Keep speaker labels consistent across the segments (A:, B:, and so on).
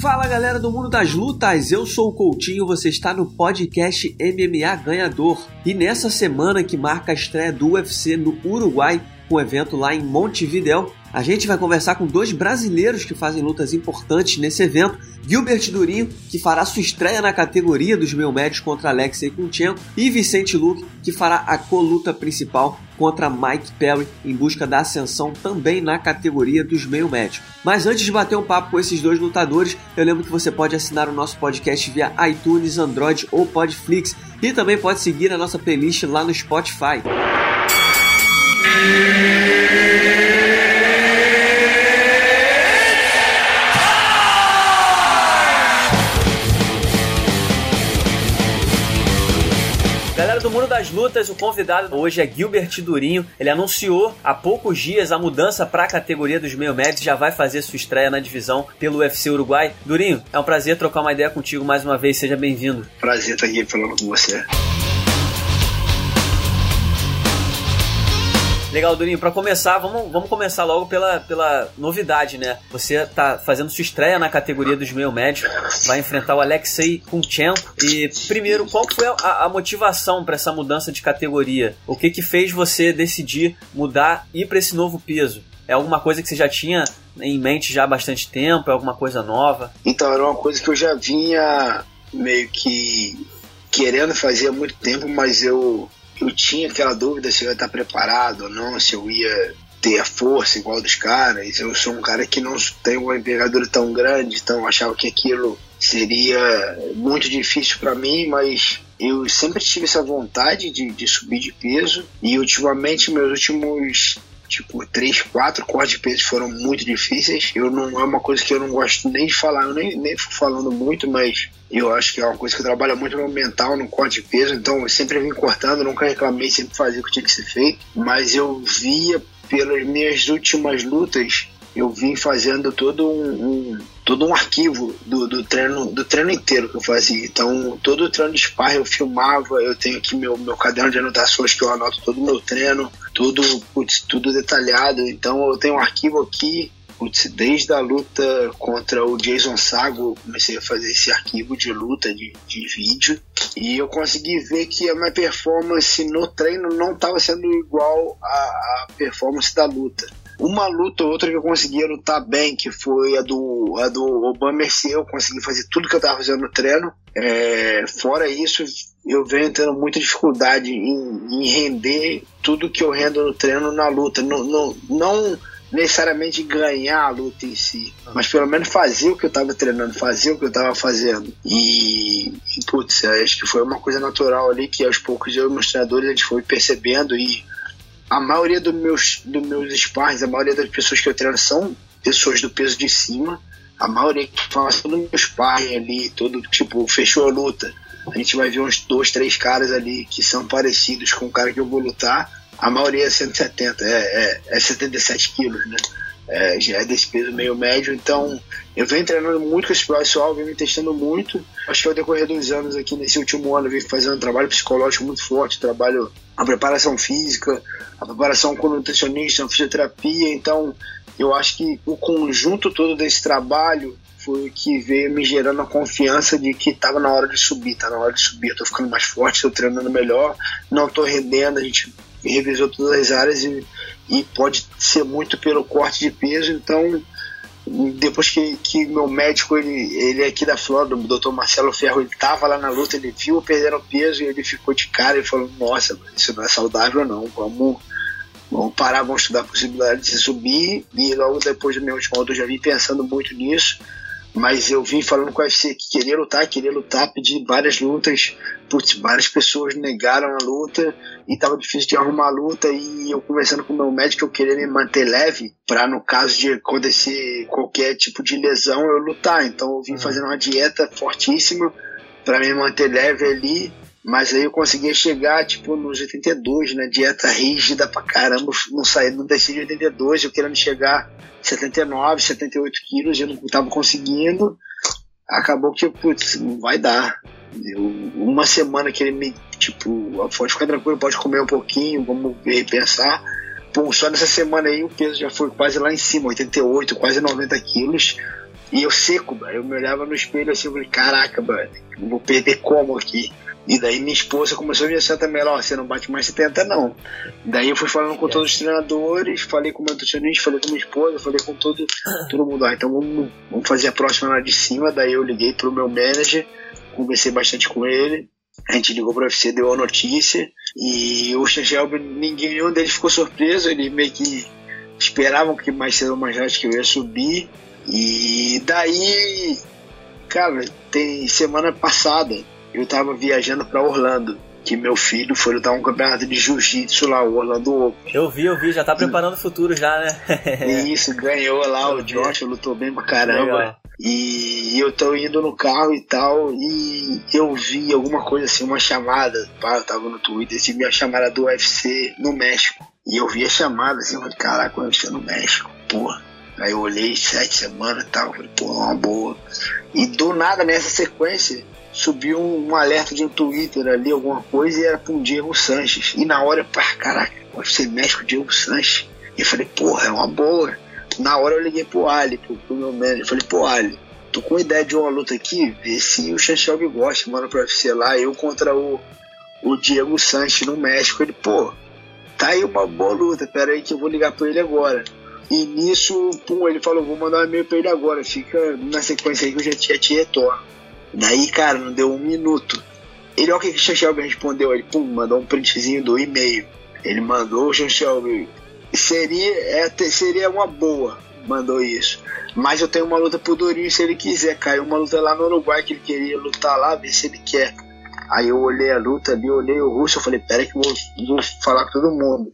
A: Fala galera do mundo das lutas, eu sou o Coutinho, você está no podcast MMA Ganhador. E nessa semana que marca a estreia do UFC no Uruguai, um evento lá em Montevideo, a gente vai conversar com dois brasileiros que fazem lutas importantes nesse evento. Gilbert Durinho, que fará sua estreia na categoria dos meio médios contra Alexei Kunchenko, e Vicente Luque, que fará a coluta principal contra Mike Perry em busca da ascensão também na categoria dos meio médios. Mas antes de bater um papo com esses dois lutadores, eu lembro que você pode assinar o nosso podcast via iTunes, Android ou Podflix e também pode seguir a nossa playlist lá no Spotify. Lutas, o convidado hoje é Gilbert Durinho. Ele anunciou há poucos dias a mudança para a categoria dos meio médios, já vai fazer sua estreia na divisão pelo UFC Uruguai. Durinho, é um prazer trocar uma ideia contigo mais uma vez, seja bem-vindo.
B: Prazer estar aqui falando com você.
A: Legal, Durinho. Para começar, vamos, vamos começar logo pela, pela novidade, né? Você tá fazendo sua estreia na categoria dos meio médios, vai enfrentar o Alexei Kunchenko. E primeiro, qual foi a, a motivação para essa mudança de categoria? O que que fez você decidir mudar e ir para esse novo peso? É alguma coisa que você já tinha em mente já há bastante tempo? É alguma coisa nova?
B: Então, era uma coisa que eu já vinha meio que querendo fazer há muito tempo, mas eu eu tinha aquela dúvida se eu ia estar preparado ou não, se eu ia ter a força igual dos caras. Eu sou um cara que não tem uma envergadura tão grande, então achava que aquilo seria muito difícil para mim, mas eu sempre tive essa vontade de, de subir de peso e ultimamente meus últimos tipo, três, quatro cortes de peso foram muito difíceis. Eu não é uma coisa que eu não gosto nem de falar, eu nem, nem fico falando muito, mas eu acho que é uma coisa que trabalha muito no mental, no corte de peso. Então eu sempre vim cortando, nunca reclamei, sempre fazia o que tinha que ser feito. Mas eu via pelas minhas últimas lutas eu vim fazendo todo um, um, todo um arquivo do, do, treino do treino inteiro que eu fazia. Então, todo o treino de sparring eu filmava, eu tenho aqui meu, meu caderno de anotações que eu anoto todo o meu treino, tudo, putz, tudo detalhado. Então, eu tenho um arquivo aqui, putz, desde a luta contra o Jason Sago, comecei a fazer esse arquivo de luta, de, de vídeo, e eu consegui ver que a minha performance no treino não estava sendo igual à, à performance da luta uma luta ou outra que eu conseguia lutar bem, que foi a do, a do Obama eu consegui fazer tudo que eu estava fazendo no treino. É, fora isso, eu venho tendo muita dificuldade em, em, render tudo que eu rendo no treino na luta. Não, não, não necessariamente ganhar a luta em si, mas pelo menos fazer o que eu estava treinando, fazer o que eu estava fazendo. E, putz, acho que foi uma coisa natural ali que aos poucos eu e meus treinadores a gente foi percebendo e a maioria dos meus, dos meus spars, a maioria das pessoas que eu treino são pessoas do peso de cima. A maioria que faz todo o meu sparring ali, todo tipo, fechou a luta. A gente vai ver uns dois, três caras ali que são parecidos com o cara que eu vou lutar. A maioria é 170, é, é, é 77 quilos, né? É, já é desse peso meio médio, então eu venho treinando muito com esse pessoal, venho me testando muito. Acho que ao decorrer dos anos aqui, nesse último ano, eu venho fazendo um trabalho psicológico muito forte, trabalho a preparação física, a preparação com nutricionista, a fisioterapia. Então, eu acho que o conjunto todo desse trabalho foi o que veio me gerando a confiança de que estava na hora de subir, tá na hora de subir, eu tô ficando mais forte, estou treinando melhor, não estou rendendo, a gente revisou todas as áreas e, e pode ser muito pelo corte de peso, então depois que, que meu médico, ele, ele é aqui da Flórida, o doutor Marcelo Ferro, ele tava lá na luta, ele viu eu perdendo peso e ele ficou de cara e falou, nossa, isso não é saudável não, vamos, vamos parar, vamos estudar a possibilidade de subir e logo depois do meu último luta eu já vim pensando muito nisso mas eu vim falando com o UFC que queria lutar, queria lutar, pedi várias lutas, putz, várias pessoas negaram a luta e tava difícil de arrumar a luta e eu conversando com o meu médico, eu queria me manter leve para no caso de acontecer qualquer tipo de lesão eu lutar. Então eu vim uhum. fazendo uma dieta fortíssima para me manter leve ali mas aí eu conseguia chegar, tipo, nos 82, né? Dieta rígida pra caramba, não saí, não desci de 82, eu querendo chegar 79, 78 quilos, eu não tava conseguindo. Acabou que, putz, não vai dar. Eu, uma semana que ele me, tipo, pode ficar tranquilo, pode comer um pouquinho, vamos ver, pensar. Pô, só nessa semana aí o peso já foi quase lá em cima, 88, quase 90 quilos. E eu seco, mano. Eu me olhava no espelho assim, eu falei, caraca, mano, vou perder como aqui? E daí minha esposa começou a me dizer também, ó, você não bate mais 70 não. Daí eu fui falando com todos os treinadores, falei com o meu nutricionista, falei com minha esposa, falei com todo, todo mundo, ah, então vamos, vamos fazer a próxima lá de cima. Daí eu liguei pro meu manager, conversei bastante com ele. A gente ligou pro UFC, deu a notícia. E o Shelby, ninguém, nenhum deles ficou surpreso, ele meio que esperavam que mais cedo ou mais tarde que eu ia subir. E daí, cara, tem semana passada eu tava viajando para Orlando. Que meu filho foi lutar um campeonato de jiu-jitsu lá, o Orlando Open.
A: Eu vi, eu vi, já tá preparando o futuro já,
B: né? Isso, ganhou lá, o Josh lutou bem pra caramba. Legal. E eu tô indo no carro e tal, e eu vi alguma coisa assim, uma chamada, pá, eu tava no Twitter, assim, vi a chamada do UFC no México. E eu vi a chamada assim, eu falei, caraca, o UFC no México, porra. Aí eu olhei sete semanas e tal, falei, pô, uma boa. E do nada, nessa sequência, subiu um, alerta de um Twitter ali, alguma coisa, e era um Diego Sanches. E na hora, pá, caraca, pode ser México Diego Sanches. E eu falei, porra, é uma boa. Na hora eu liguei pro Ali, pro, pro meu manager, falei, pô, Ali, tô com ideia de uma luta aqui, vê se o Chanchelb gosta, mano, pro UFC lá, eu contra o, o Diego Sanches no México. Ele, pô, tá aí uma boa luta, pera aí que eu vou ligar pra ele agora. E nisso, pum, ele falou, vou mandar um e-mail pra ele agora, fica na sequência aí que eu já, já te retorno. Daí, cara, não deu um minuto. Ele, olha o que o Sean Shelby respondeu, ele, pum, mandou um printzinho do e-mail. Ele mandou o Sean Shelby, seria, é, seria uma boa, mandou isso. Mas eu tenho uma luta pro Durinho se ele quiser, caiu uma luta lá no Uruguai que ele queria lutar lá, ver se ele quer. Aí eu olhei a luta ali, olhei o russo, eu falei, pera que eu vou, vou falar com todo mundo.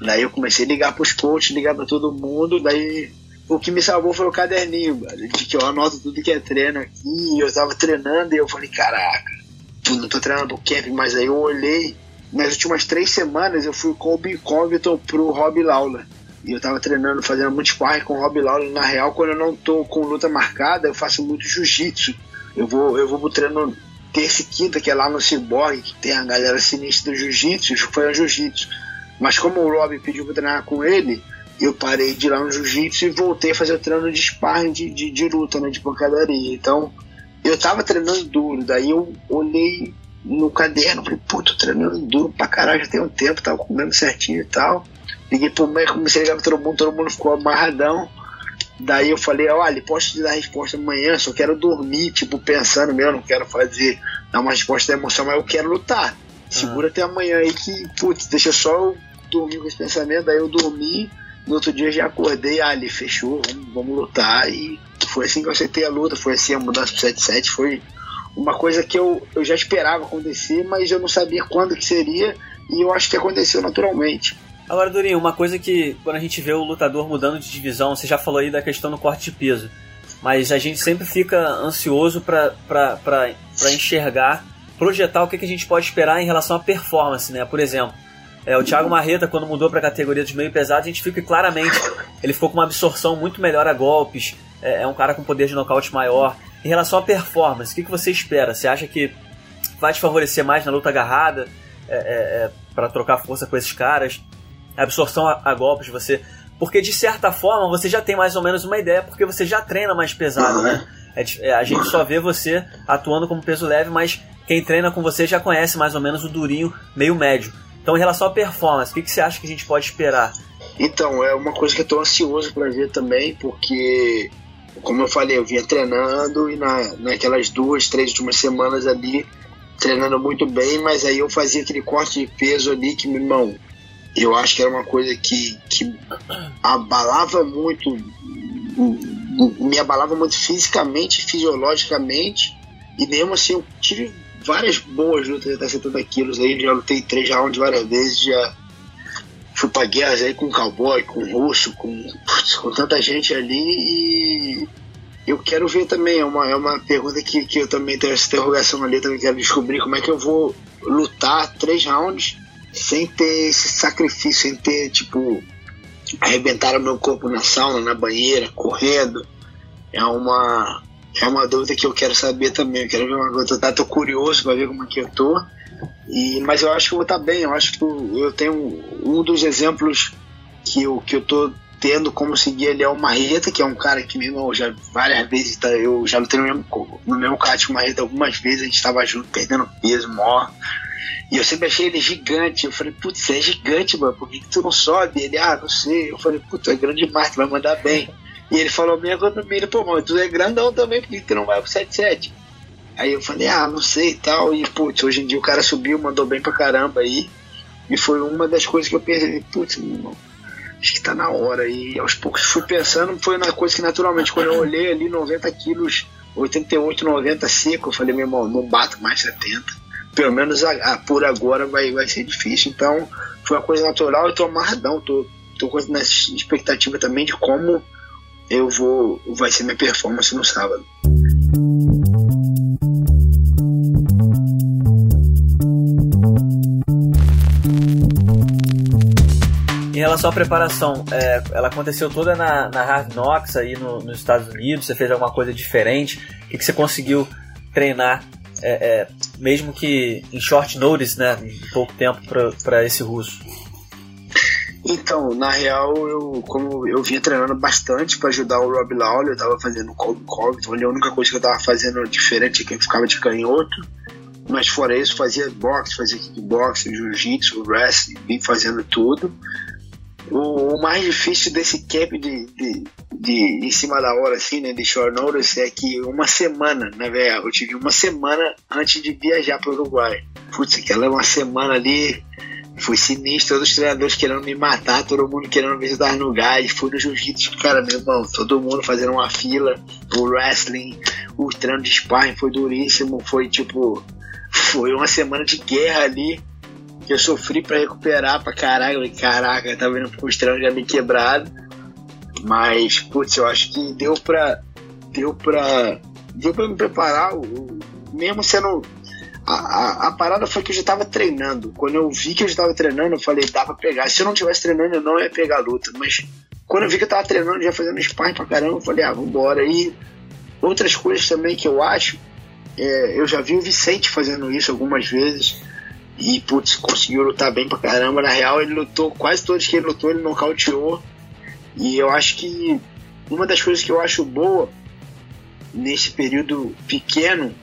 B: Daí eu comecei a ligar pros coaches, ligar pra todo mundo, daí o que me salvou foi o caderninho, mano, de que eu anoto tudo que é treino aqui, eu tava treinando e eu falei, caraca, não tô treinando o camp, mas aí eu olhei, nas últimas três semanas eu fui com o Bicombiton pro Rob Lawler. E eu tava treinando, fazendo muito sparring com o Rob Lawler. Na real, quando eu não tô com luta marcada, eu faço muito jiu-jitsu. Eu vou, eu vou pro treino terça e quinta, que é lá no Cyborg, que tem a galera sinistra do jiu-jitsu, foi o jiu-jitsu. Mas como o Rob pediu pra treinar com ele, eu parei de ir lá no jiu-jitsu e voltei a fazer o treino de sparring, de, de, de luta, né, de pancadaria. Então, eu tava treinando duro, daí eu olhei no caderno, falei, pô, tô treinando duro pra caralho, já tem um tempo, tava comendo certinho e tal. Liguei pro médico, comecei a ligar pra todo mundo, todo mundo ficou amarradão. Daí eu falei, olha, posso te dar a resposta amanhã, só quero dormir, tipo, pensando mesmo, não quero fazer, dar uma resposta da emoção, mas eu quero lutar. Segura ah. até amanhã aí que, putz, deixa só eu dormir com esse pensamento, daí eu dormi, no outro dia já acordei, ali fechou, vamos, vamos lutar. E foi assim que eu aceitei a luta, foi assim a mudança pro 7-7. Foi uma coisa que eu, eu já esperava acontecer, mas eu não sabia quando que seria. E eu acho que aconteceu naturalmente.
A: Agora, Durinho, uma coisa que quando a gente vê o lutador mudando de divisão, você já falou aí da questão do corte de peso, mas a gente sempre fica ansioso para enxergar, projetar o que, que a gente pode esperar em relação à performance, né? Por exemplo, é, o Thiago Marreta, quando mudou para a categoria dos meio pesados, a gente fica claramente. Ele ficou com uma absorção muito melhor a golpes. É, é um cara com poder de nocaute maior. Em relação à performance, o que, que você espera? Você acha que vai te favorecer mais na luta agarrada é, é, é para trocar força com esses caras? A absorção a, a, golpes, você. Porque de certa forma você já tem mais ou menos uma ideia, porque você já treina mais pesado, né? É, é, a gente só vê você atuando como peso leve, mas quem treina com você já conhece mais ou menos o durinho meio médio. Então, em relação à performance, o que, que você acha que a gente pode esperar?
B: Então, é uma coisa que eu estou ansioso para ver também, porque, como eu falei, eu vinha treinando e na, naquelas duas, três últimas semanas ali, treinando muito bem, mas aí eu fazia aquele corte de peso ali que, meu irmão, eu acho que era uma coisa que, que abalava muito, me abalava muito fisicamente, fisiologicamente, e mesmo assim eu tive várias boas lutas até 70 quilos aí, já lutei três rounds várias vezes, já fui pra guerras aí com cowboy, com russo, com, com tanta gente ali e eu quero ver também, é uma, é uma pergunta que, que eu também tenho essa interrogação ali, também quero descobrir como é que eu vou lutar três rounds sem ter esse sacrifício, sem ter, tipo, arrebentar o meu corpo na sauna, na banheira, correndo. É uma, é uma dúvida que eu quero saber também. Eu quero ver uma coisa, tá? tô curioso para ver como é que eu tô. E, mas eu acho que eu vou estar tá bem. Eu acho que eu, tenho um dos exemplos que eu, que eu tô tendo como seguir ali é o Marreta, que é um cara que mesmo já várias vezes tá, eu já lutei no mesmo, no mesmo kart com o Marreta algumas vezes, a gente estava junto, perdendo peso, maior. E eu sempre achei ele gigante. Eu falei, putz, é gigante, mano, por que, que tu não sobe? Ele, ah, não sei. Eu falei, putz, é grande demais, tu vai mandar bem. E ele falou a mesma coisa pra mim, pô, mano, tu é grandão também, por que, tu não vai pro 77? Aí eu falei, ah, não sei e tal. E, putz, hoje em dia o cara subiu, mandou bem pra caramba aí. E foi uma das coisas que eu pensei, putz, mano, acho que tá na hora. E aos poucos fui pensando, foi uma coisa que naturalmente, quando eu olhei ali 90 quilos, 88, 90 seco, eu falei, meu irmão, não bato mais 70 pelo menos a, a, por agora vai, vai ser difícil. Então foi uma coisa natural. Eu tô amarradão, tô, tô nessa expectativa também de como eu vou vai ser minha performance no sábado.
A: Em relação à preparação, é, ela aconteceu toda na, na Hard Knocks aí no, nos Estados Unidos. Você fez alguma coisa diferente? O que, que você conseguiu treinar é, é, mesmo que em short notice, né, em pouco tempo para esse russo?
B: Então, na real, eu como eu vinha treinando bastante para ajudar o Rob Lawler, eu tava fazendo cold call, então a única coisa que eu tava fazendo diferente é que eu ficava de canhoto. Mas fora isso, fazia boxe, fazia kickbox, jiu-jitsu, wrestling, vim fazendo tudo. O, o, mais difícil desse camp de, de, de, em cima da hora, assim, né, de short notice, é que uma semana, né, velho, eu tive uma semana antes de viajar para o Uruguai. Putz, aquela uma semana ali foi sinistro, todos os treinadores querendo me matar, todo mundo querendo me ajudar no gás, fui no jiu-jitsu, cara, meu irmão, todo mundo fazendo uma fila, o wrestling, o treino de sparring foi duríssimo, foi tipo, foi uma semana de guerra ali, que eu sofri para recuperar pra caralho. Eu caraca, tava indo pro estranho já me quebrado. Mas, putz, eu acho que deu pra. Deu pra. Deu pra me preparar, mesmo sendo. A, a, a, parada foi que eu já tava treinando. Quando eu vi que eu já tava treinando, eu falei, dá pra pegar. Se eu não tivesse treinando, eu não ia pegar a luta. Mas quando eu vi que eu tava treinando, já fazendo sparring pra caramba, eu falei, ah, vambora. E outras coisas também que eu acho, é, eu já vi o Vicente fazendo isso algumas vezes. E, putz, conseguiu lutar bem pra caramba. Na real, ele lutou, quase todos que ele lutou, ele nocauteou. E eu acho que uma das coisas que eu acho boa nesse período pequeno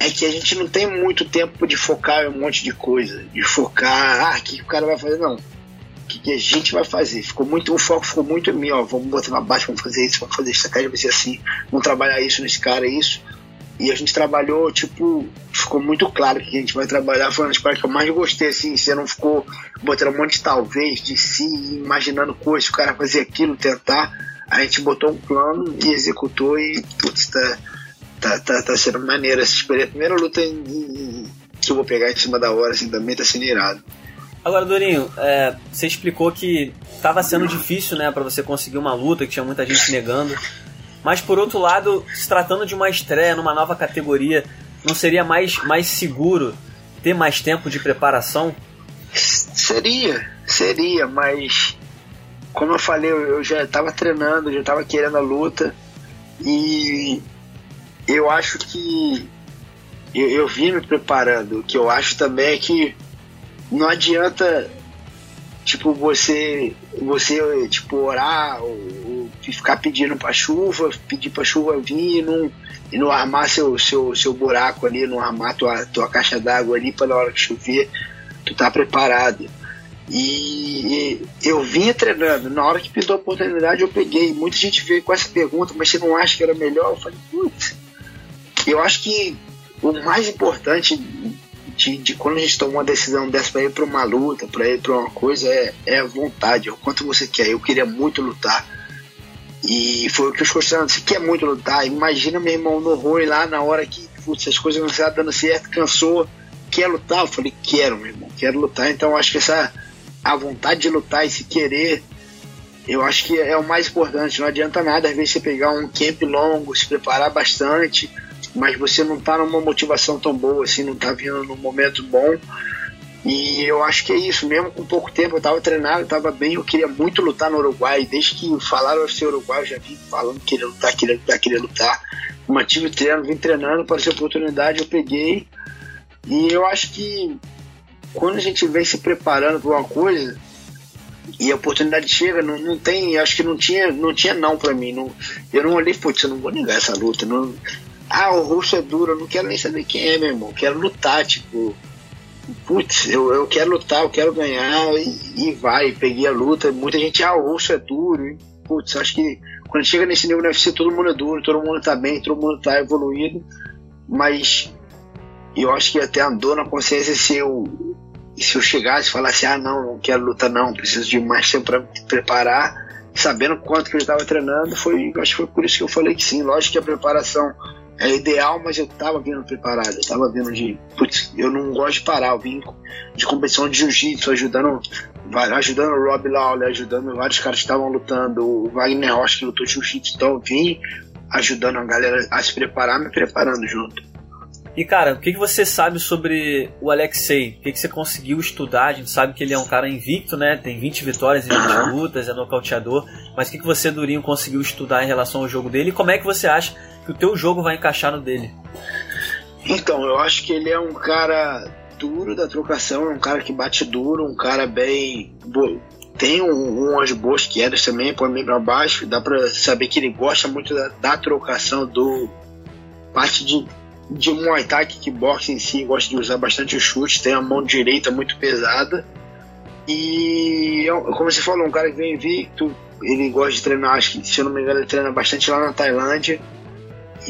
B: é que a gente não tem muito tempo de focar em um monte de coisa. De focar, ah, o que, que o cara vai fazer? Não. O que, que, a gente vai fazer? Ficou muito, o foco ficou muito em mim, ó. Vamos botar na baixa, vamos fazer isso, vamos fazer isso, vai ser assim, vamos trabalhar isso nesse cara, isso. E a gente trabalhou, tipo, ficou muito claro que a gente vai trabalhar. Foi uma das partes que eu mais gostei, assim. Você não ficou botando um monte de talvez, de si, imaginando coisas, o cara fazer aquilo, tentar. A gente botou um plano e executou e, putz, tá, tá, tá, tá sendo maneiro essa experiência. A primeira luta em, em, que eu vou pegar em cima da hora, assim, também tá sendo irado.
A: Agora, Dorinho, é, você explicou que estava sendo difícil, né, para você conseguir uma luta, que tinha muita gente negando. Mas por outro lado, se tratando de uma estreia numa nova categoria, não seria mais, mais seguro ter mais tempo de preparação?
B: Seria, seria, mas como eu falei, eu já estava treinando, já estava querendo a luta e eu acho que eu, eu vim me preparando. O que eu acho também é que não adianta tipo você você tipo orar ou, de ficar pedindo para chuva, pedir para chuva vir e não, e não armar seu, seu, seu buraco ali, não armar tua, tua caixa d'água ali para na hora que chover, tu tá preparado. E, e eu vinha treinando, na hora que pintou a oportunidade eu peguei. Muita gente veio com essa pergunta, mas você não acha que era melhor? Eu falei, putz, eu acho que o mais importante de, de, quando a gente toma uma decisão dessa para ir para uma luta, para ir para uma coisa, é, é a vontade, o quanto você quer. Eu queria muito lutar. E foi o que os coaches você quer muito lutar. Imagina meu irmão no ruim lá na hora que putz, as coisas não estavam dando certo, cansou, quer lutar? Eu falei, quero, meu irmão, quero lutar. Então acho que essa a vontade de lutar e se querer, eu acho que é o mais importante. Não adianta nada, às vezes, você pegar um camp longo, se preparar bastante, mas você não tá numa motivação tão boa assim, não tá vindo num momento bom e eu acho que é isso, mesmo com pouco tempo, eu estava treinado, eu estava bem, eu queria muito lutar no Uruguai. Desde que falaram ser Uruguai, eu já vim falando que queria lutar, queria lutar, queria lutar. Mantive o treino, vim treinando, apareceu oportunidade, eu peguei. E eu acho que quando a gente vem se preparando para uma coisa, e a oportunidade chega, não, não tem, acho que não tinha, não tinha não pra mim. Não, eu não olhei, putz, eu não vou negar essa luta. Não, ah, o russo é duro, eu não quero nem saber quem é, meu irmão. Eu quero lutar, tipo. Putz, eu, eu quero lutar, eu quero ganhar e, e vai. Peguei a luta. Muita gente, ah, o russo é duro. Putz, acho que quando chega nesse nível no UFC, todo mundo é duro, todo mundo tá bem, todo mundo tá evoluído. Mas eu acho que até andou na consciência se eu, se eu chegasse e falasse, ah, não, não quero lutar, não, preciso de mais tempo para me preparar, sabendo quanto que ele estava treinando, foi, acho que foi por isso que eu falei que sim. Lógico que a preparação é ideal, mas eu tava vindo preparado, eu tava vindo de. Putz, eu não gosto de parar, eu vim de competição de jiu-jitsu, ajudando, ajudando o Rob Lawler, ajudando vários caras que estavam lutando, o Wagner Rocha que lutou jiu-jitsu, então eu vim ajudando a galera a se preparar, me preparando junto.
A: E cara, o que, que você sabe sobre o Alexei? O que, que você conseguiu estudar? A gente sabe que ele é um cara invicto, né? Tem 20 vitórias em 20 lutas, é nocauteador. Mas o que, que você, Durinho, conseguiu estudar em relação ao jogo dele? E como é que você acha que o teu jogo vai encaixar no dele?
B: Então, eu acho que ele é um cara duro da trocação, é um cara que bate duro, um cara bem. Tem um, umas boas quedas também, põe meio pra baixo. Dá pra saber que ele gosta muito da, da trocação, do parte de de Muay Thai, kickboxing em si, gosta de usar bastante o chute, tem a mão direita muito pesada. E, como você falou, um cara que vem invicto, ele gosta de treinar, acho que, se eu não me engano, ele treina bastante lá na Tailândia.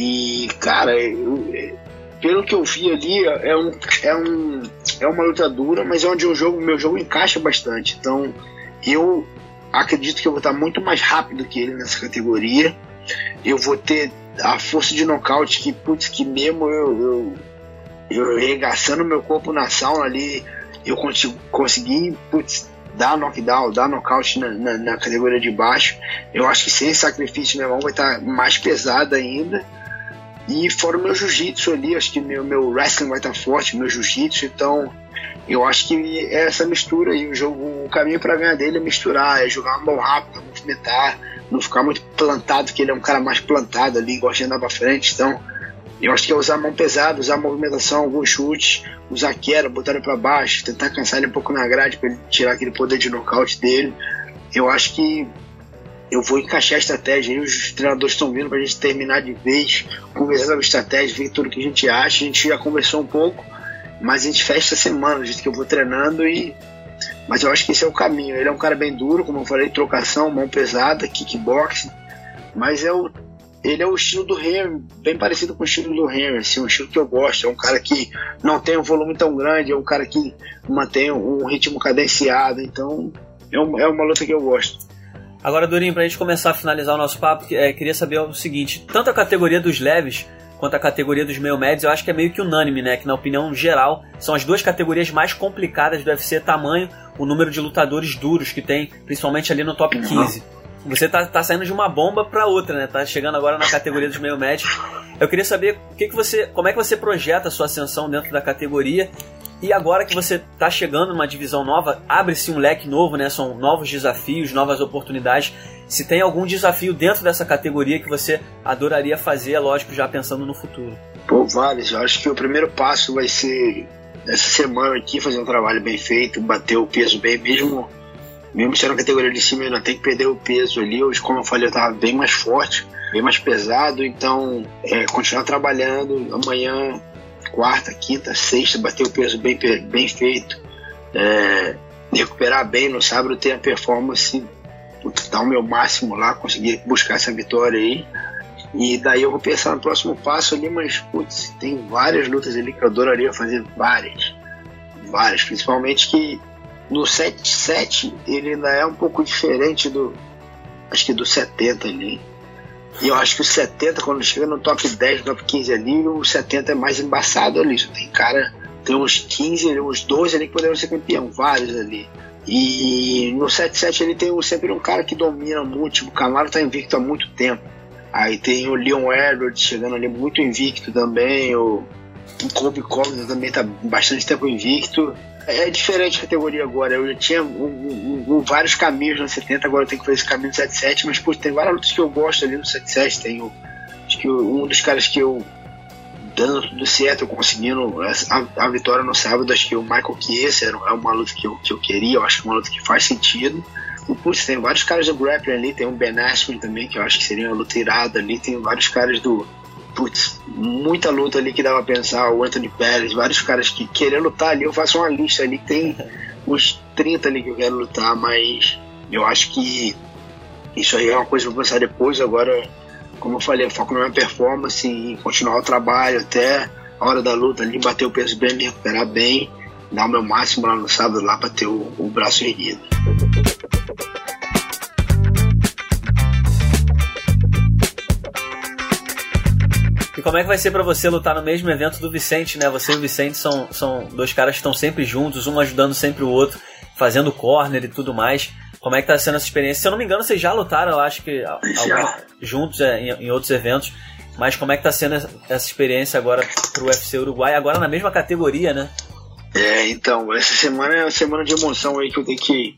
B: E, cara, eu, pelo que eu vi ali, é, um, é, um, é uma luta dura, mas é onde o jogo, meu jogo encaixa bastante. Então, eu acredito que eu vou estar muito mais rápido que ele nessa categoria. Eu vou ter a força de nocaute que, putz, que mesmo eu, eu, eu regaçando meu corpo na sauna ali, eu consigo, consegui, putz, dar knockdown, dar nocaute na, na, na, categoria de baixo. Eu acho que sem sacrifício minha mão vai estar mais pesada ainda. E fora o meu jiu-jitsu ali, acho que meu, meu wrestling vai estar forte, meu jiu-jitsu, então eu acho que é essa mistura e o jogo, o caminho para ganhar dele é misturar, é jogar uma mão rápida, movimentar, não ficar muito plantado, que ele é um cara mais plantado ali, gosta de andar pra frente. Então, eu acho que é usar a mão pesada, usar a movimentação, alguns chutes, usar queda, botar ele pra baixo, tentar cansar ele um pouco na grade para ele tirar aquele poder de nocaute dele. Eu acho que eu vou encaixar a estratégia aí, os treinadores estão vindo pra gente terminar de vez, conversar sobre estratégia, ver tudo que a gente acha. A gente já conversou um pouco, mas a gente fecha essa semana, do que eu vou treinando e mas eu acho que esse é o caminho. Ele é um cara bem duro, como eu falei, trocação, mão pesada, kickboxing. Mas é o, ele é o estilo do Henry, bem parecido com o estilo do Henry, assim, um estilo que eu gosto. É um cara que não tem um volume tão grande, é um cara que mantém um ritmo cadenciado. Então é, um, é uma luta que eu gosto.
A: Agora, Durinho, pra gente começar a finalizar o nosso papo, é, queria saber o seguinte: tanto a categoria dos leves quanto a categoria dos meio médios, eu acho que é meio que unânime, né? Que na opinião geral são as duas categorias mais complicadas do UFC, tamanho, o número de lutadores duros que tem, principalmente ali no top 15. Você tá, tá saindo de uma bomba para outra, né? Tá chegando agora na categoria dos meio médios. Eu queria saber o que, que você, como é que você projeta a sua ascensão dentro da categoria e agora que você está chegando numa divisão nova, abre-se um leque novo, né? São novos desafios, novas oportunidades. Se tem algum desafio dentro dessa categoria que você adoraria fazer, é lógico, já pensando no futuro.
B: Pô, vários. Eu acho que o primeiro passo vai ser essa semana aqui fazer um trabalho bem feito, bater o peso bem, mesmo mesmo sendo a categoria de cima, ainda tem que perder o peso ali. Hoje, como eu falei, eu estava bem mais forte, bem mais pesado, então é, continuar trabalhando. Amanhã quarta, quinta, sexta, bater o peso bem, bem feito, é, recuperar bem no sábado, ter a performance, dar o meu máximo lá, conseguir buscar essa vitória aí. E daí eu vou pensar no próximo passo ali, mas putz, tem várias lutas ali que eu adoraria fazer, várias. Várias, principalmente que no 7-7 ele ainda é um pouco diferente do. Acho que do 70 ali. E eu acho que o 70, quando chega no top 10, top 15 ali, o 70 é mais embaçado ali. Tem cara, tem uns 15, uns 12 ali que poderiam ser campeão, vários ali. E no 77 ele tem sempre um cara que domina muito, tipo, o Camaro tá invicto há muito tempo. Aí tem o Leon Edwards chegando ali muito invicto também, o, o Kobe Covington também tá bastante tempo invicto é diferente a categoria agora. Eu tinha um, um, um, vários caminhos no 70, agora eu tenho que fazer esse caminho no 77, mas pô, tem várias lutas que eu gosto ali no 77. Tem o, acho que um dos caras que eu dando tudo certo, conseguindo a, a, vitória no sábado, acho que o Michael Chiesa é uma luta que eu, que eu queria, eu acho que é uma luta que faz sentido. putz, tem vários caras do grappling ali, tem um Ben Askren também, que eu acho que seria uma luta irada ali, tem vários caras do. Putz, muita luta ali que dava pra pensar, o Anthony Pérez, vários caras que querem lutar ali, eu faço uma lista ali, tem uns 30 ali que eu quero lutar, mas eu acho que isso aí é uma coisa pra pensar depois, agora, como eu falei, foco na minha performance e continuar o trabalho até a hora da luta ali, bater o peso bem, me recuperar bem, dar o meu máximo lá no sábado lá pra ter o, o braço erguido.
A: E como é que vai ser para você lutar no mesmo evento do Vicente, né? Você e o Vicente são, são dois caras que estão sempre juntos, um ajudando sempre o outro, fazendo corner e tudo mais. Como é que tá sendo essa experiência? Se eu não me engano, vocês já lutaram, eu acho que juntos é, em, em, outros eventos. Mas como é que tá sendo essa experiência agora pro UFC Uruguai, agora na mesma categoria, né?
B: É, então, essa semana é uma semana de emoção aí que eu tenho que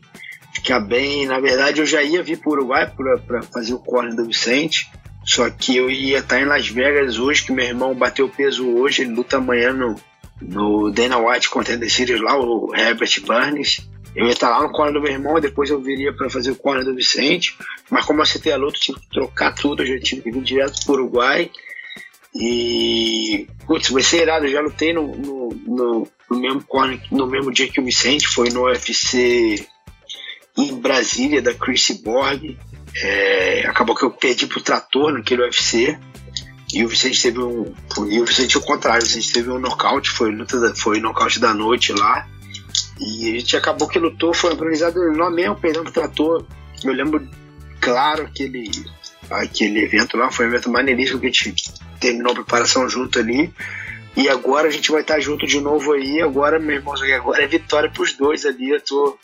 B: ficar bem. Na verdade, eu já ia vir pro Uruguai para fazer o corner do Vicente. Só que eu ia estar em Las Vegas hoje, que meu irmão bateu peso hoje, ele luta amanhã no, no Dana White Contender Series lá, o Herbert Burns. Eu ia estar lá no corner do meu irmão, depois eu viria para fazer o corner do Vicente. Mas como eu aceitei a luta, tive que trocar tudo, eu já tive que vir direto pro Uruguai. E, putz, vai ser irado. Eu já lutei no, no, no, no, mesmo corner, no mesmo dia que o Vicente, foi no UFC em Brasília, da Chris Borg. É, acabou que eu perdi pro trator naquele UFC. E o Vicente teve um. E o Vicente, o contrário, o Vicente teve um nocaute, foi luta da, foi nocaute da noite lá. E a gente acabou que lutou, foi organizado no mesmo, perdendo pro trator. Eu lembro, claro, aquele, aquele evento lá, foi um evento maneiríssimo que a gente terminou a preparação junto ali. E agora a gente vai estar junto de novo aí. Agora, meu irmão, agora é vitória pros dois ali. Eu tô.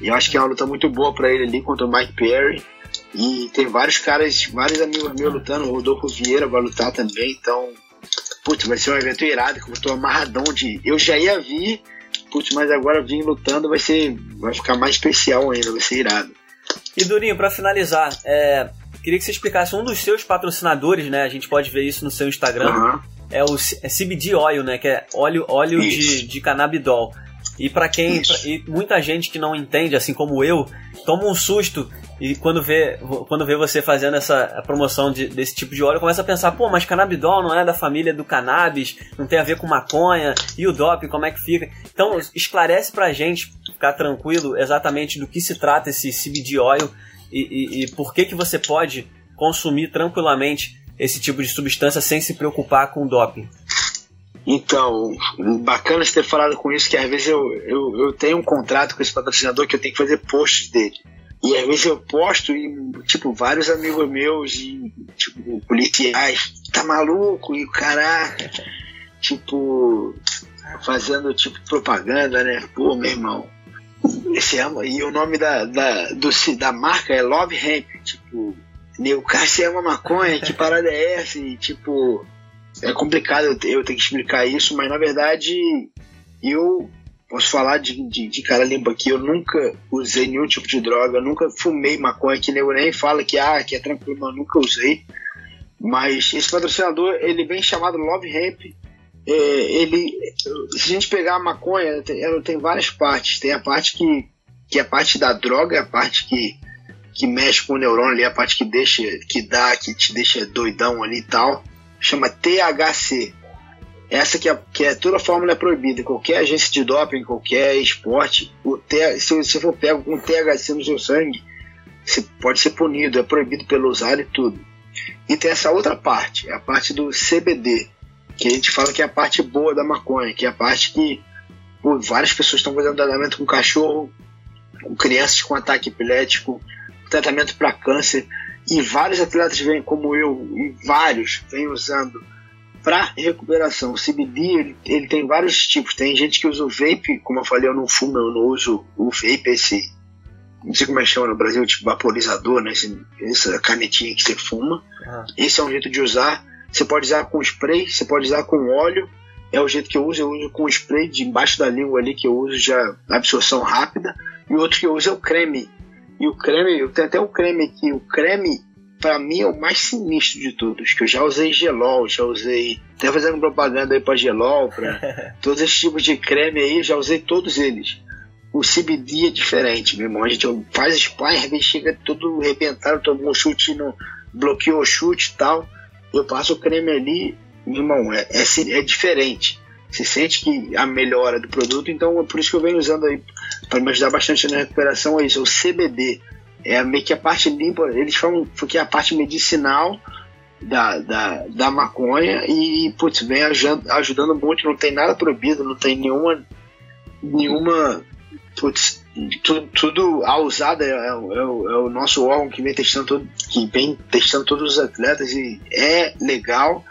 B: Eu acho que é uma luta muito boa para ele ali contra o Mike Perry. E tem vários caras, vários amigos meus lutando. O Rodolfo Vieira vai lutar também. Então, putz, vai ser um evento irado. Que eu tô amarradão de. Eu já ia vir, putz, mas agora vim lutando. Vai ser. Vai ficar mais especial ainda. Vai ser irado.
A: E Durinho, para finalizar, é, queria que você explicasse um dos seus patrocinadores, né? A gente pode ver isso no seu Instagram. Uhum. É o é CBD Oil, né? Que é óleo, óleo de, de canabidol. E para quem. Pra, e muita gente que não entende, assim como eu, toma um susto e quando vê, quando vê você fazendo essa promoção de, desse tipo de óleo, começa a pensar, pô, mas canabidol não é da família do cannabis, não tem a ver com maconha, e o doping, como é que fica? Então, esclarece pra gente, ficar tranquilo, exatamente do que se trata esse CBD oil e, e, e por que, que você pode consumir tranquilamente esse tipo de substância sem se preocupar com doping.
B: Então, bacana você ter falado com isso, que às vezes eu, eu, eu tenho um contrato com esse patrocinador que eu tenho que fazer posts dele. E às vezes eu posto e, tipo, vários amigos meus e, tipo, policiais, tá maluco? E o cara, tipo, fazendo, tipo, propaganda, né? Pô, meu irmão, esse ama. E o nome da, da, do, da marca é Love Hemp, tipo, o cara se ama maconha, que parada é essa? E, tipo, é complicado eu eu ter que explicar isso, mas na verdade eu posso falar de, de, de, cara limpa aqui, eu nunca usei nenhum tipo de droga, nunca fumei maconha, que nem, fala que, ah, que é tranquilo, mas nunca usei. Mas esse patrocinador, ele vem chamado Love Hemp. É, ele, se a gente pegar a maconha, tem, ela tem várias partes. Tem a parte que, que é a parte da droga, a parte que, que mexe com o neurônio ali, a parte que deixa, que dá, que te deixa doidão ali e tal chama THC. Essa que é, que é toda fórmula é proibida. Qualquer agência de doping, qualquer esporte, o T, se você for pego com THC no seu sangue, você pode ser punido, é proibido pelo usar e tudo. E tem essa outra parte, é a parte do CBD, que a gente fala que é a parte boa da maconha, que é a parte que pô, várias pessoas estão fazendo tratamento com cachorro, com crianças com ataque epilético, tratamento para câncer. E vários atletas vêm, como eu, e vários vêm usando para recuperação. O CBD ele, ele, tem vários tipos. Tem gente que usa o vape, como eu falei, eu não fumo, eu não uso o vape, esse não sei como é que chama no Brasil, tipo vaporizador, né? Esse, essa canetinha que você fuma. Ah. Esse é um jeito de usar. Você pode usar com spray, você pode usar com óleo. É o jeito que eu uso, eu uso com spray debaixo da língua ali, que eu uso já absorção rápida. E o outro que eu uso é o creme, e o creme, eu tenho até o creme aqui. O creme, para mim, é o mais sinistro de todos. Que eu já usei gelol, já usei. Até fazendo propaganda aí pra gelol, pra todos esses tipos de creme aí, já usei todos eles. o CBD é diferente, meu irmão. A gente faz às vezes chega todo arrebentado, tomou um chute, no, bloqueou o chute e tal. Eu passo o creme ali, meu irmão, é, é, é diferente. Você sente que a melhora do produto, então é por isso que eu venho usando aí para me ajudar bastante na recuperação é isso, é o CBD. É meio que a parte limpa, eles falam que é a parte medicinal da, da, da maconha e, putz, vem ajudando, muito, não tem nada proibido, não tem nenhuma, nenhuma, putz, tudo, tudo a usada é, é, é, é, o, nosso órgão que vem testando todo, que vem testando todos os atletas e é legal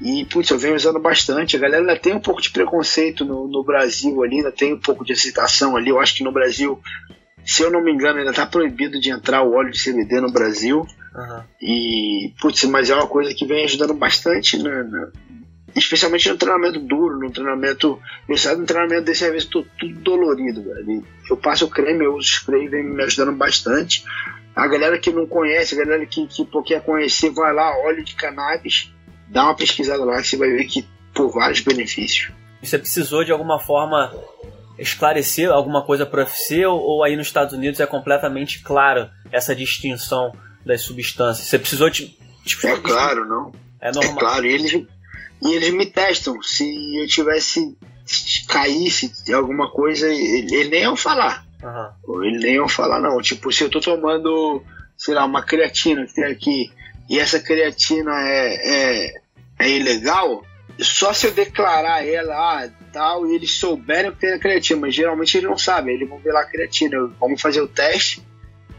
B: e, putz, eu venho usando bastante. A galera ainda tem um pouco de preconceito no, no Brasil ali, ainda tem um pouco de excitação ali. Eu acho que no Brasil, se eu não me engano, ainda está proibido de entrar o óleo de CBD no Brasil. Uhum. E, putz, mas é uma coisa que vem ajudando bastante, né, né? especialmente no treinamento duro, no treinamento. Eu saio do treinamento desse vez, tô tudo dolorido, velho. Eu passo o creme, eu uso spray, vem me ajudando bastante. A galera que não conhece, a galera que, que quer conhecer, vai lá, óleo de cannabis dá uma pesquisada lá que você vai ver que por vários benefícios.
A: Você precisou de alguma forma esclarecer alguma coisa para o UFC ou, ou, aí nos Estados Unidos é completamente claro essa distinção das substâncias? Você precisou de.
B: Tipo, é claro, não. É normal. É claro, e eles, e eles me testam. Se eu tivesse caísse alguma coisa, ele, ele nem iam falar. Uhum. Ele nem iam falar, não. Tipo, se eu tô tomando, sei lá, uma creatina que tem aqui e essa creatina é, é, é ilegal, só se eu declarar ela, ah, tal, e eles souberem que tem a creatina, mas geralmente eles não sabem, eles vão ver lá a creatina, vamos fazer o teste,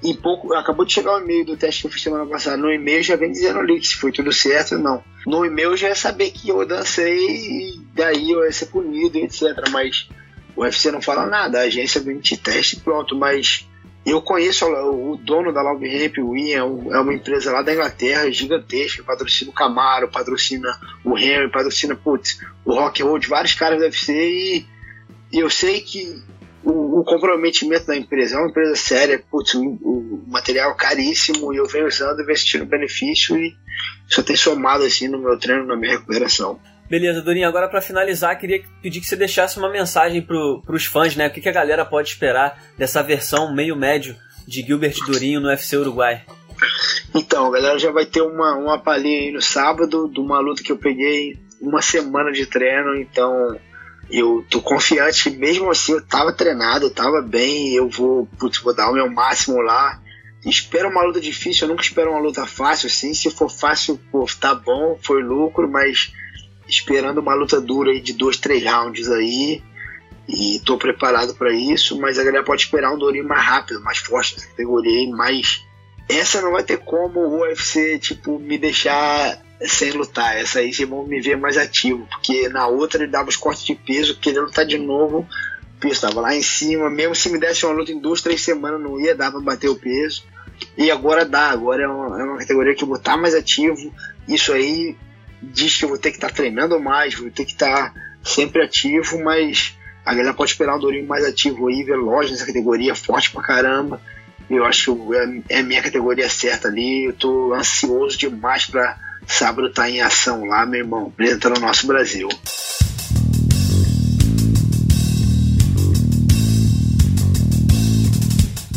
B: e pouco, acabou de chegar o e-mail do teste que eu fiz semana passada, no e-mail já vem dizendo ali se foi tudo certo ou não. No e-mail já ia saber que eu dancei e daí eu ia ser punido, etc, mas o UFC não fala nada, a agência vem te teste e pronto, mas eu conheço o dono da Love Ramp, o Ian, é uma empresa lá da Inglaterra, gigantesca, patrocina o Camaro, patrocina o Henry, patrocina, putz, o Rock Road, vários caras do UFC e, e eu sei que o, o, comprometimento da empresa é uma empresa séria, putz, o, o material caríssimo e eu venho usando e investindo benefício e só tem somado assim no meu treino, na minha recuperação.
A: Beleza, Dorinho. Agora para finalizar, queria pedir que você deixasse uma mensagem pro, pros fãs, né? O que, que a galera pode esperar dessa versão meio médio de Gilbert Durinho no UFC Uruguai?
B: Então, a galera já vai ter uma, uma palhinha aí no sábado de uma luta que eu peguei uma semana de treino, então eu tô confiante que mesmo assim eu tava treinado, eu tava bem, eu vou, putz, vou dar o meu máximo lá. Espero uma luta difícil, eu nunca espero uma luta fácil, assim. Se for fácil, pô, tá bom, foi lucro, mas esperando uma luta dura aí de dois, três rounds aí. E tô preparado para isso, mas a galera pode esperar um Dorinho mais rápido, mais forte categoria, mas essa não vai ter como o UFC tipo me deixar sem lutar. Essa aí vocês vão me ver mais ativo, porque na outra ele dava os cortes de peso, querendo lutar de novo, o peso estava lá em cima, mesmo se me desse uma luta em duas, três semanas não ia dar para bater o peso. E agora dá, agora é uma, é uma categoria que eu vou estar mais ativo. Isso aí diz que eu vou ter que estar tá treinando mais, vou ter que estar tá sempre ativo, mas a galera pode esperar um Dorinho mais ativo aí, veloz nessa categoria, forte pra caramba. Eu acho que é, é a minha categoria certa ali. Eu tô ansioso demais pra sábado estar tá em ação lá, meu irmão, apresentando o nosso Brasil.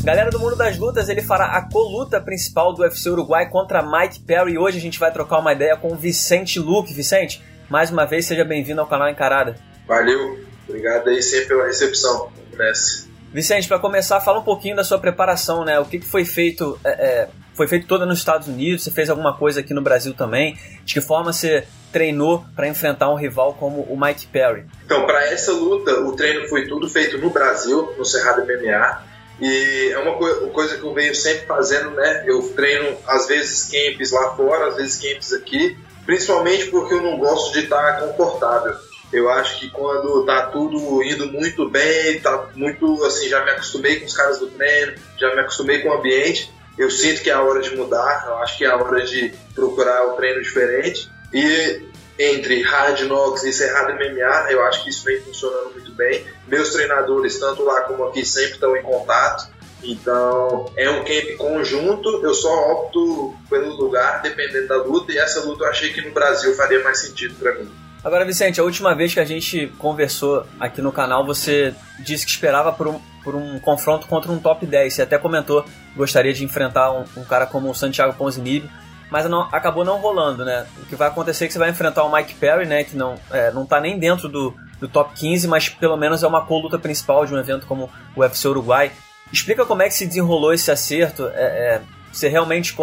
A: Galera do Mundo das Lutas, ele fará a coluta principal do UFC Uruguai contra Mike Perry. E hoje a gente vai trocar uma ideia com o Vicente Luque. Vicente, mais uma vez, seja bem-vindo ao canal Encarada.
C: Valeu, obrigado aí sempre pela recepção. Nessa.
A: Vicente, para começar, fala um pouquinho da sua preparação, né? O que, que foi feito? É, é, foi feito toda nos Estados Unidos? Você fez alguma coisa aqui no Brasil também? De que forma você treinou para enfrentar um rival como o Mike Perry?
C: Então, para essa luta, o treino foi tudo feito no Brasil, no Cerrado MMA. E é uma coisa que eu venho sempre fazendo, né? Eu treino às vezes camps lá fora, às vezes camps aqui, principalmente porque eu não gosto de estar confortável. Eu acho que quando tá tudo indo muito bem, tá muito assim, já me acostumei com os caras do treino, já me acostumei com o ambiente, eu sinto que é a hora de mudar, eu acho que é a hora de procurar o um treino diferente. E entre hard knocks e Cerrado MMA, eu acho que isso vem funcionando muito bem. Meus treinadores, tanto lá como aqui, sempre estão em contato. Então, é um camp conjunto, eu só opto pelo lugar, dependendo da luta, e essa luta eu achei que no Brasil faria mais sentido para mim.
A: Agora, Vicente, a última vez que a gente conversou aqui no canal, você disse que esperava por, um, por um confronto contra um top 10. Você até comentou gostaria de enfrentar um, um cara como o Santiago Ponzinibbio, mas não, acabou não rolando, né? O que vai acontecer é que você vai enfrentar o Mike Perry, né? Que não, é, não tá nem dentro do, do top 15, mas pelo menos é uma co-luta principal de um evento como o UFC Uruguai. Explica como é que se desenrolou esse acerto. É, é, você realmente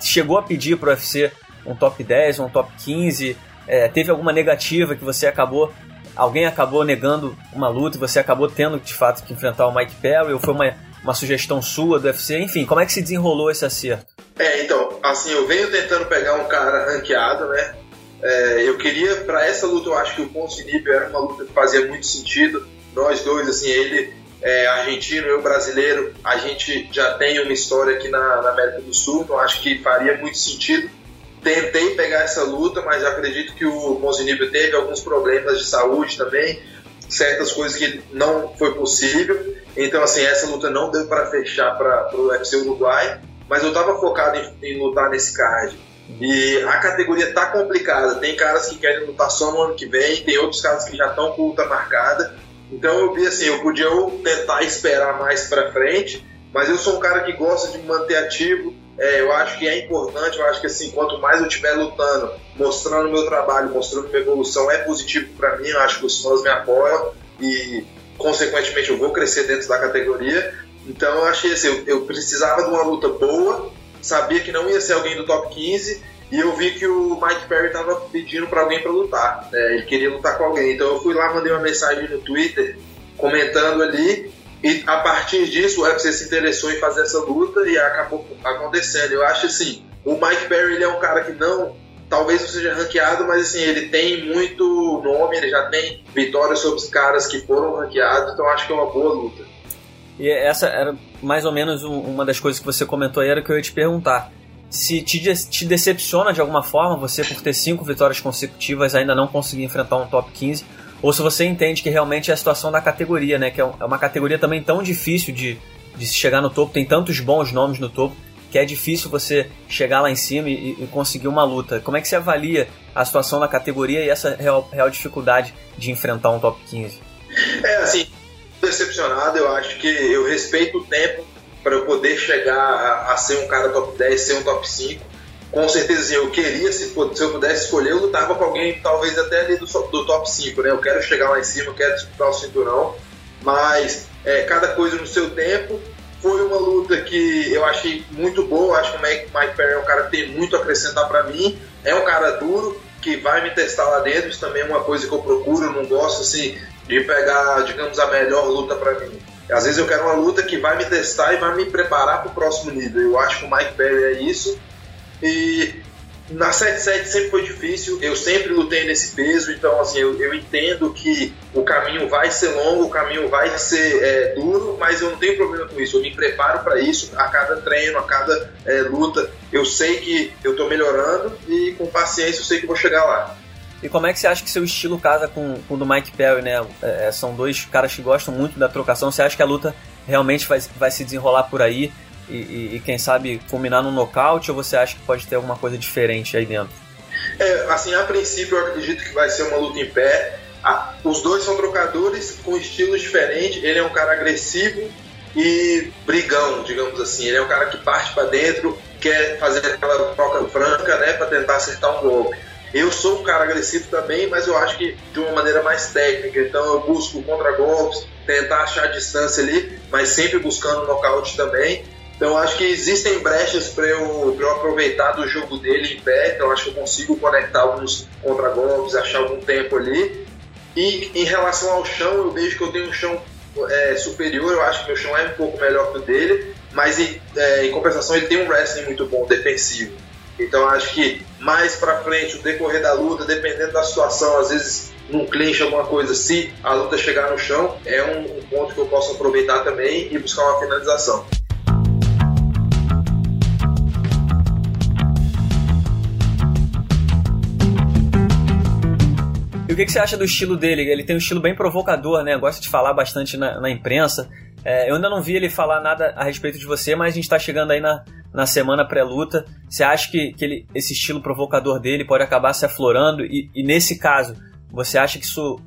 A: chegou a pedir pro UFC um top 10, um top 15? É, teve alguma negativa que você acabou alguém acabou negando uma luta e você acabou tendo de fato que enfrentar o Mike Perry ou foi uma, uma sugestão sua do UFC? Enfim, como é que se desenrolou esse acerto?
C: É, então, assim, eu venho tentando pegar um cara ranqueado, né? É, eu queria, para essa luta, eu acho que o Ponce Nibio era uma luta que fazia muito sentido. Nós dois, assim, ele é argentino, eu brasileiro, a gente já tem uma história aqui na, na América do Sul, então acho que faria muito sentido tentei pegar essa luta, mas acredito que o Ponzinibbio teve alguns problemas de saúde também, certas coisas que não foi possível. Então, assim, essa luta não deu para fechar para o UFC Uruguai, mas eu estava focado em, em, lutar nesse card. E a categoria tá complicada. Tem caras que querem lutar só no ano que vem, tem outros caras que já estão com luta marcada. Então eu vi assim, eu podia tentar esperar mais para frente, mas eu sou um cara que gosta de me manter ativo, é, eu acho que é importante, eu acho que assim, quanto mais eu estiver lutando, mostrando meu trabalho, mostrando minha evolução, é positivo para mim, eu acho que os fãs me apoiam e, consequentemente, eu vou crescer dentro da categoria. Então, eu achei assim, eu, eu precisava de uma luta boa, sabia que não ia ser alguém do top 15 e eu vi que o Mike Perry estava pedindo para alguém para lutar. Né? Ele queria lutar com alguém. Então eu fui lá, mandei uma mensagem no Twitter comentando ali e a partir disso, o UFC se interessou em fazer essa luta e acabou acontecendo. Eu acho assim, o Mike Perry ele é um cara que não, talvez não seja ranqueado, mas assim, ele tem muito nome, ele já tem vitórias sobre os caras que foram ranqueados, então acho que é uma boa luta.
A: E essa era mais ou menos uma das coisas que você comentou aí, era que eu ia te perguntar. Se te, te decepciona de alguma forma você, por ter cinco vitórias consecutivas, ainda não conseguir enfrentar um top 15, ou se você entende que realmente é a situação da categoria, né? Que é, é uma categoria também tão difícil de, de chegar no topo, tem tantos bons nomes no topo, que é difícil você chegar lá em cima e, e conseguir uma luta. Como é que você avalia a situação da categoria e essa real, real dificuldade de enfrentar um top 15?
C: É, assim, decepcionado, eu acho que eu respeito o tempo para eu poder chegar a, a, ser um cara top 10, ser um top 5 com certeza eu queria, se, se, eu pudesse escolher, eu lutava com alguém talvez até ali do, do, top 5, né? Eu quero chegar lá em cima, eu quero disputar o cinturão, mas é, cada coisa no seu tempo. Foi uma luta que eu achei muito boa, acho que o Mike, Perry é um cara que tem muito a acrescentar para mim, é um cara duro, que vai me testar lá dentro, isso também é uma coisa que eu procuro, eu não gosto assim de pegar, digamos, a melhor luta para mim. Às vezes eu quero uma luta que vai me testar e vai me preparar para o próximo nível. Eu acho que o Mike Perry é isso e na 7-7 sempre foi difícil, eu sempre lutei nesse peso, então assim, eu, eu entendo que o caminho vai ser longo, o caminho vai ser é, duro, mas eu não tenho problema com isso, eu me preparo para isso a cada treino, a cada é, luta, eu sei que eu estou melhorando e com paciência eu sei que vou chegar lá.
A: E como é que você acha que seu estilo casa com, com o do Mike Perry, né? É, são dois caras que gostam muito da trocação. Você acha que a luta realmente vai, vai se desenrolar por aí? E, e, e, quem sabe culminar no nocaute ou você acha que pode ter alguma coisa diferente aí dentro?
C: É, assim, a princípio eu acredito que vai ser uma luta em pé. Ah, os dois são trocadores com estilos diferentes. Ele é um cara agressivo e brigão, digamos assim. Ele é um cara que parte para dentro, quer fazer aquela troca franca, né, para tentar acertar um golpe. Eu sou um cara agressivo também, mas eu acho que de uma maneira mais técnica. Então eu busco contra-golpes, tentar achar a distância ali, mas sempre buscando nocaute também. Então acho que existem brechas para eu, eu aproveitar do jogo dele em pé, então acho que eu consigo conectar alguns contra-golpes, achar algum tempo ali. E em relação ao chão, eu vejo que eu tenho um chão é, superior, eu acho que meu chão é um pouco melhor que o dele, mas em, é, em compensação ele tem um wrestling muito bom, defensivo. Então acho que mais para frente, o decorrer da luta, dependendo da situação, às vezes num clinch, alguma coisa, se a luta chegar no chão, é um, um ponto que eu posso aproveitar também e buscar uma finalização.
A: O que, que você acha do estilo dele? Ele tem um estilo bem provocador, né? Gosta de falar bastante na, na imprensa. É, eu ainda não vi ele falar nada a respeito de você, mas a gente está chegando aí na, na semana pré-luta. Você acha que, que ele, esse estilo provocador dele pode acabar se aflorando? E, e, nesse caso, você acha que isso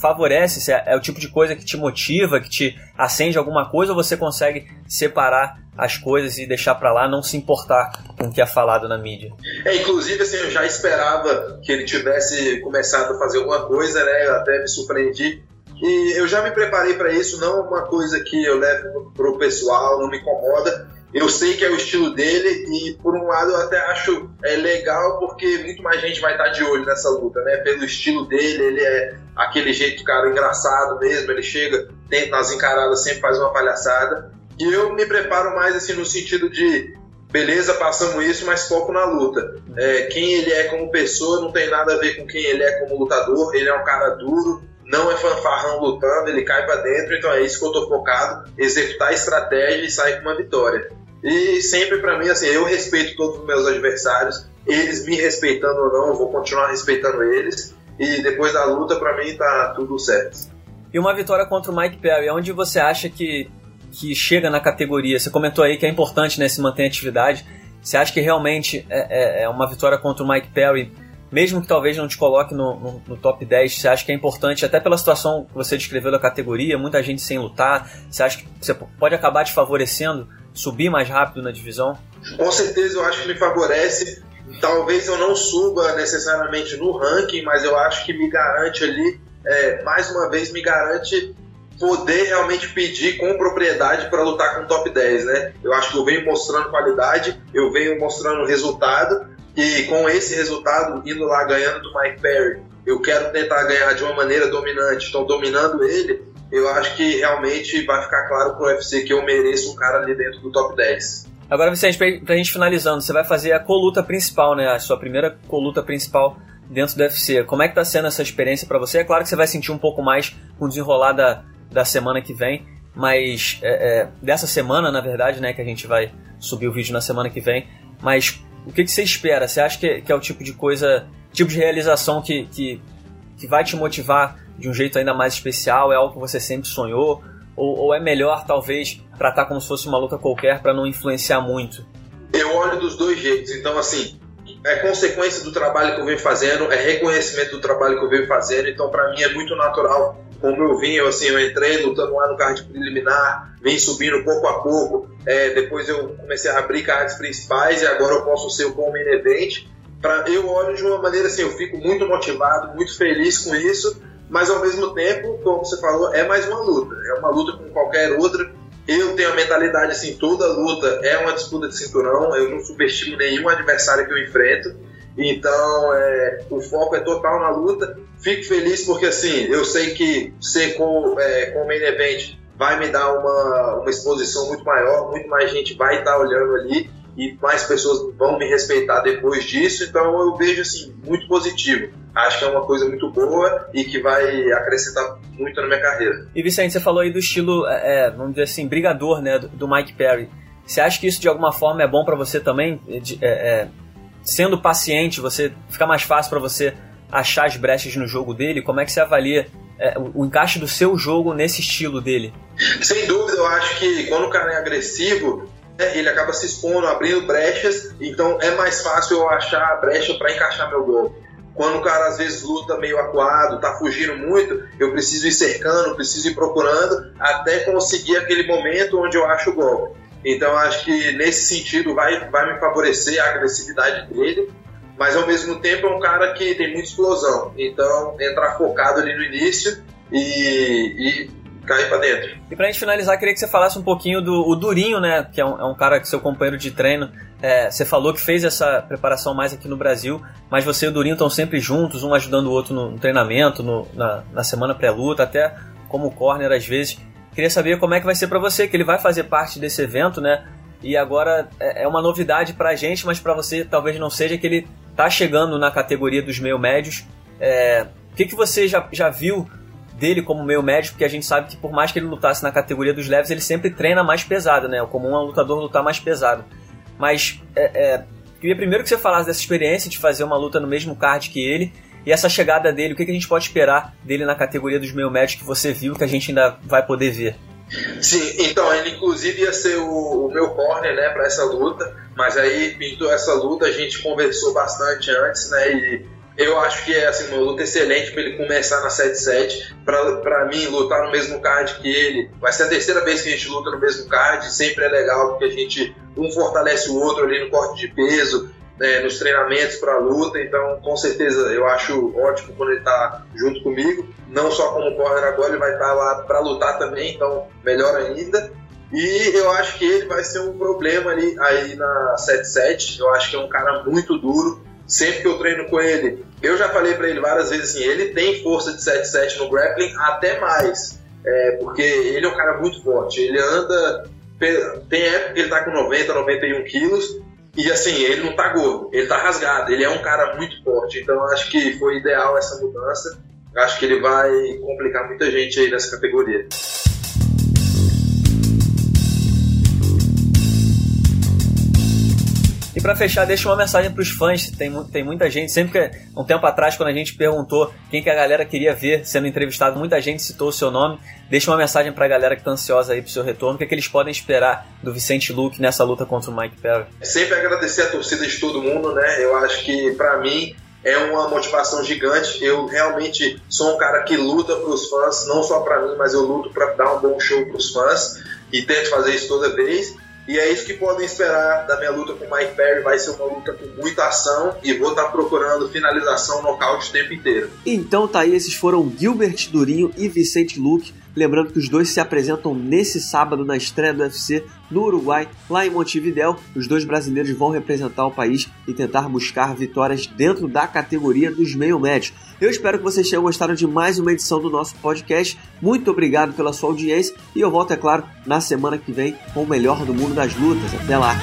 A: favorece? É, é, o tipo de coisa que te motiva, que te acende alguma coisa, ou você consegue separar as coisas e deixar para lá, não se importar com o que é falado na mídia?
C: É, inclusive, assim, eu já esperava que ele tivesse começado a fazer alguma coisa, né? Eu até me surpreendi. E eu já me preparei para isso, não é uma coisa que eu levo pro pessoal, não me incomoda, eu sei que é o estilo dele e por um lado eu até acho é, legal porque muito mais gente vai estar de olho nessa luta, né? Pelo estilo dele, ele é aquele jeito cara engraçado mesmo, ele chega, tem nas encaradas sempre faz uma palhaçada. E eu me preparo mais assim no sentido de beleza, passamos isso, mas foco na luta. É, quem ele é como pessoa não tem nada a ver com quem ele é como lutador. Ele é um cara duro, não é fanfarrão lutando, ele cai para dentro, então é isso que eu tô focado, executar a estratégia e sair com uma vitória. E sempre para mim, assim, eu respeito todos os meus adversários, eles me respeitando ou não, eu vou continuar respeitando eles. E depois da luta, para mim, tá tudo certo.
A: E uma vitória contra o Mike Perry, onde você acha que, que chega na categoria? Você comentou aí que é importante né, se manter atividade. Você acha que realmente é, é, é uma vitória contra o Mike Perry, mesmo que talvez não te coloque no, no, no, top 10, você acha que é importante, até pela situação que você descreveu da categoria, muita gente sem lutar, você acha que você pode acabar te favorecendo subir mais rápido na divisão?
C: Com certeza eu acho que me favorece. Talvez eu não suba necessariamente no ranking, mas eu acho que me garante ali, é, mais uma vez, me garante poder realmente pedir com propriedade para lutar com o top 10, né? Eu acho que eu venho mostrando qualidade, eu venho mostrando resultado, e com esse resultado, indo lá ganhando do Mike Perry, eu quero tentar ganhar de uma maneira dominante, estou dominando ele, eu acho que realmente vai ficar claro pro UFC que eu mereço um cara ali dentro do top 10.
A: Agora, Vicente, pra gente finalizando, você vai fazer a coluta principal, né? A sua primeira coluta principal dentro do UFC. Como é que tá sendo essa experiência para você? É claro que você vai sentir um pouco mais com o da semana que vem, mas é, é, dessa semana, na verdade, né, que a gente vai subir o vídeo na semana que vem. Mas o que, que você espera? Você acha que, que é o tipo de coisa, tipo de realização que, que, que vai te motivar de um jeito ainda mais especial? É algo que você sempre sonhou? Ou, ou é melhor, talvez, tratar como se fosse uma luta qualquer para não influenciar muito?
C: Eu olho dos dois jeitos. Então, assim, é consequência do trabalho que eu venho fazendo, é reconhecimento do trabalho que eu venho fazendo. Então, para mim, é muito natural. Como eu vim, eu, assim, eu entrei lutando lá no card preliminar, vim subindo pouco a pouco. É, depois eu comecei a abrir cards principais e agora eu posso ser o como main event. Pra, eu olho de uma maneira assim, eu fico muito motivado, muito feliz com isso mas ao mesmo tempo, como você falou, é mais uma luta. É uma luta como qualquer outra. Eu tenho a mentalidade assim, toda luta é uma disputa de cinturão, eu não subestimo nenhum adversário que eu enfrento. Então, é, o foco é total na luta. Fico feliz porque, assim, eu sei que ser com, é, com o main event vai me dar uma, uma exposição muito maior, muito mais gente vai estar olhando ali e mais pessoas vão me respeitar depois disso. Então, eu vejo, assim, muito positivo acho que é uma coisa muito boa e que vai acrescentar muito na minha carreira.
A: E Vicente, você falou aí do estilo, é, é vamos dizer assim, brigador, né, do, Mike Perry. Você acha que isso de alguma forma é bom para você também? É, é, sendo paciente, você fica mais fácil para você achar as brechas no jogo dele? Como é que você avalia é, o, o encaixe do seu jogo nesse estilo dele?
C: Sem dúvida, eu acho que quando o cara é agressivo, né, ele acaba se expondo, abrindo brechas, então é mais fácil eu achar a brecha para encaixar meu gol. Quando o cara às vezes luta meio acuado, tá fugindo muito, eu preciso ir cercando, preciso ir procurando até conseguir aquele momento onde eu acho o gol. Então acho que nesse sentido vai, vai me favorecer a agressividade dele, mas ao mesmo tempo é um cara que tem muita explosão. Então entrar focado ali no início e, e cair para dentro.
A: E pra gente finalizar, queria que você falasse um pouquinho do o Durinho, né? Que é um, é um cara que seu companheiro de treino é, você falou que fez essa preparação mais aqui no Brasil, mas você e o Durinho estão sempre juntos, um ajudando o outro no, treinamento, no, na, na, semana pré-luta, até como corner às vezes. Queria saber como é que vai ser para você, que ele vai fazer parte desse evento, né? E agora é, é uma novidade para a gente, mas para você talvez não seja que ele está chegando na categoria dos meio médios. É, o que, que você já, já viu dele como meio médio? Porque a gente sabe que por mais que ele lutasse na categoria dos leves, ele sempre treina mais pesado, né? O comum é um lutador lutar mais pesado. Mas é, é, queria primeiro que você falasse dessa experiência de fazer uma luta no mesmo card que ele e essa chegada dele, o que, que a gente pode esperar dele na categoria dos meio médios que você viu que a gente ainda vai poder ver?
C: Sim, então ele inclusive ia ser o, o meu corner, né, para essa luta, mas aí pintou essa luta, a gente conversou bastante antes, né, e Eu acho que é assim, uma luta excelente para ele começar na 7-7. Para mim, lutar no mesmo card que ele vai ser a terceira vez que a gente luta no mesmo card. Sempre é legal porque a gente um fortalece o outro ali no corte de peso, né, nos treinamentos para a luta. Então, com certeza, eu acho ótimo quando ele está junto comigo. Não só como corner agora, ele vai estar tá lá para lutar também. Então, melhor ainda. E eu acho que ele vai ser um problema ali aí na 7-7. Eu acho que é um cara muito duro sempre que eu treino com ele, eu já falei para ele várias vezes assim, ele tem força de 7-7 no grappling, até mais. É, porque ele é um cara muito forte. Ele anda. Tem época que ele tá com 90, 91 quilos. E assim, ele não tá gordo, ele tá rasgado. Ele é um cara muito forte. Então acho que foi ideal essa mudança. Acho que ele vai complicar muita gente aí nessa categoria.
A: Para fechar, deixa uma mensagem para os fãs. Tem, tem muita gente, sempre que um tempo atrás, quando a gente perguntou quem que a galera queria ver sendo entrevistado, muita gente citou o seu nome. Deixa uma mensagem para a galera que tá ansiosa aí pro seu retorno. O que, é que eles podem esperar do Vicente Luke nessa luta contra o Mike Perry?
C: Sempre agradecer a torcida de todo mundo, né? Eu acho que para mim é uma motivação gigante. Eu realmente sou um cara que luta para os fãs, não só para mim, mas eu luto para dar um bom show para os fãs e tento fazer isso toda vez. E é isso que podem esperar da minha luta com o Mike Perry. Vai ser uma luta com muita ação e vou estar procurando finalização nocaute o tempo inteiro.
A: Então tá aí, esses foram Gilbert Durinho e Vicente Luque. Lembrando que os dois se apresentam nesse sábado na estreia do UFC no Uruguai, lá em Montevidéu. Os dois brasileiros vão representar o país e tentar buscar vitórias dentro da categoria dos meio médios. Eu espero que vocês tenham gostado de mais uma edição do nosso podcast. Muito obrigado pela sua audiência e eu volto, é claro, na semana que vem com o melhor do mundo das lutas. Até lá!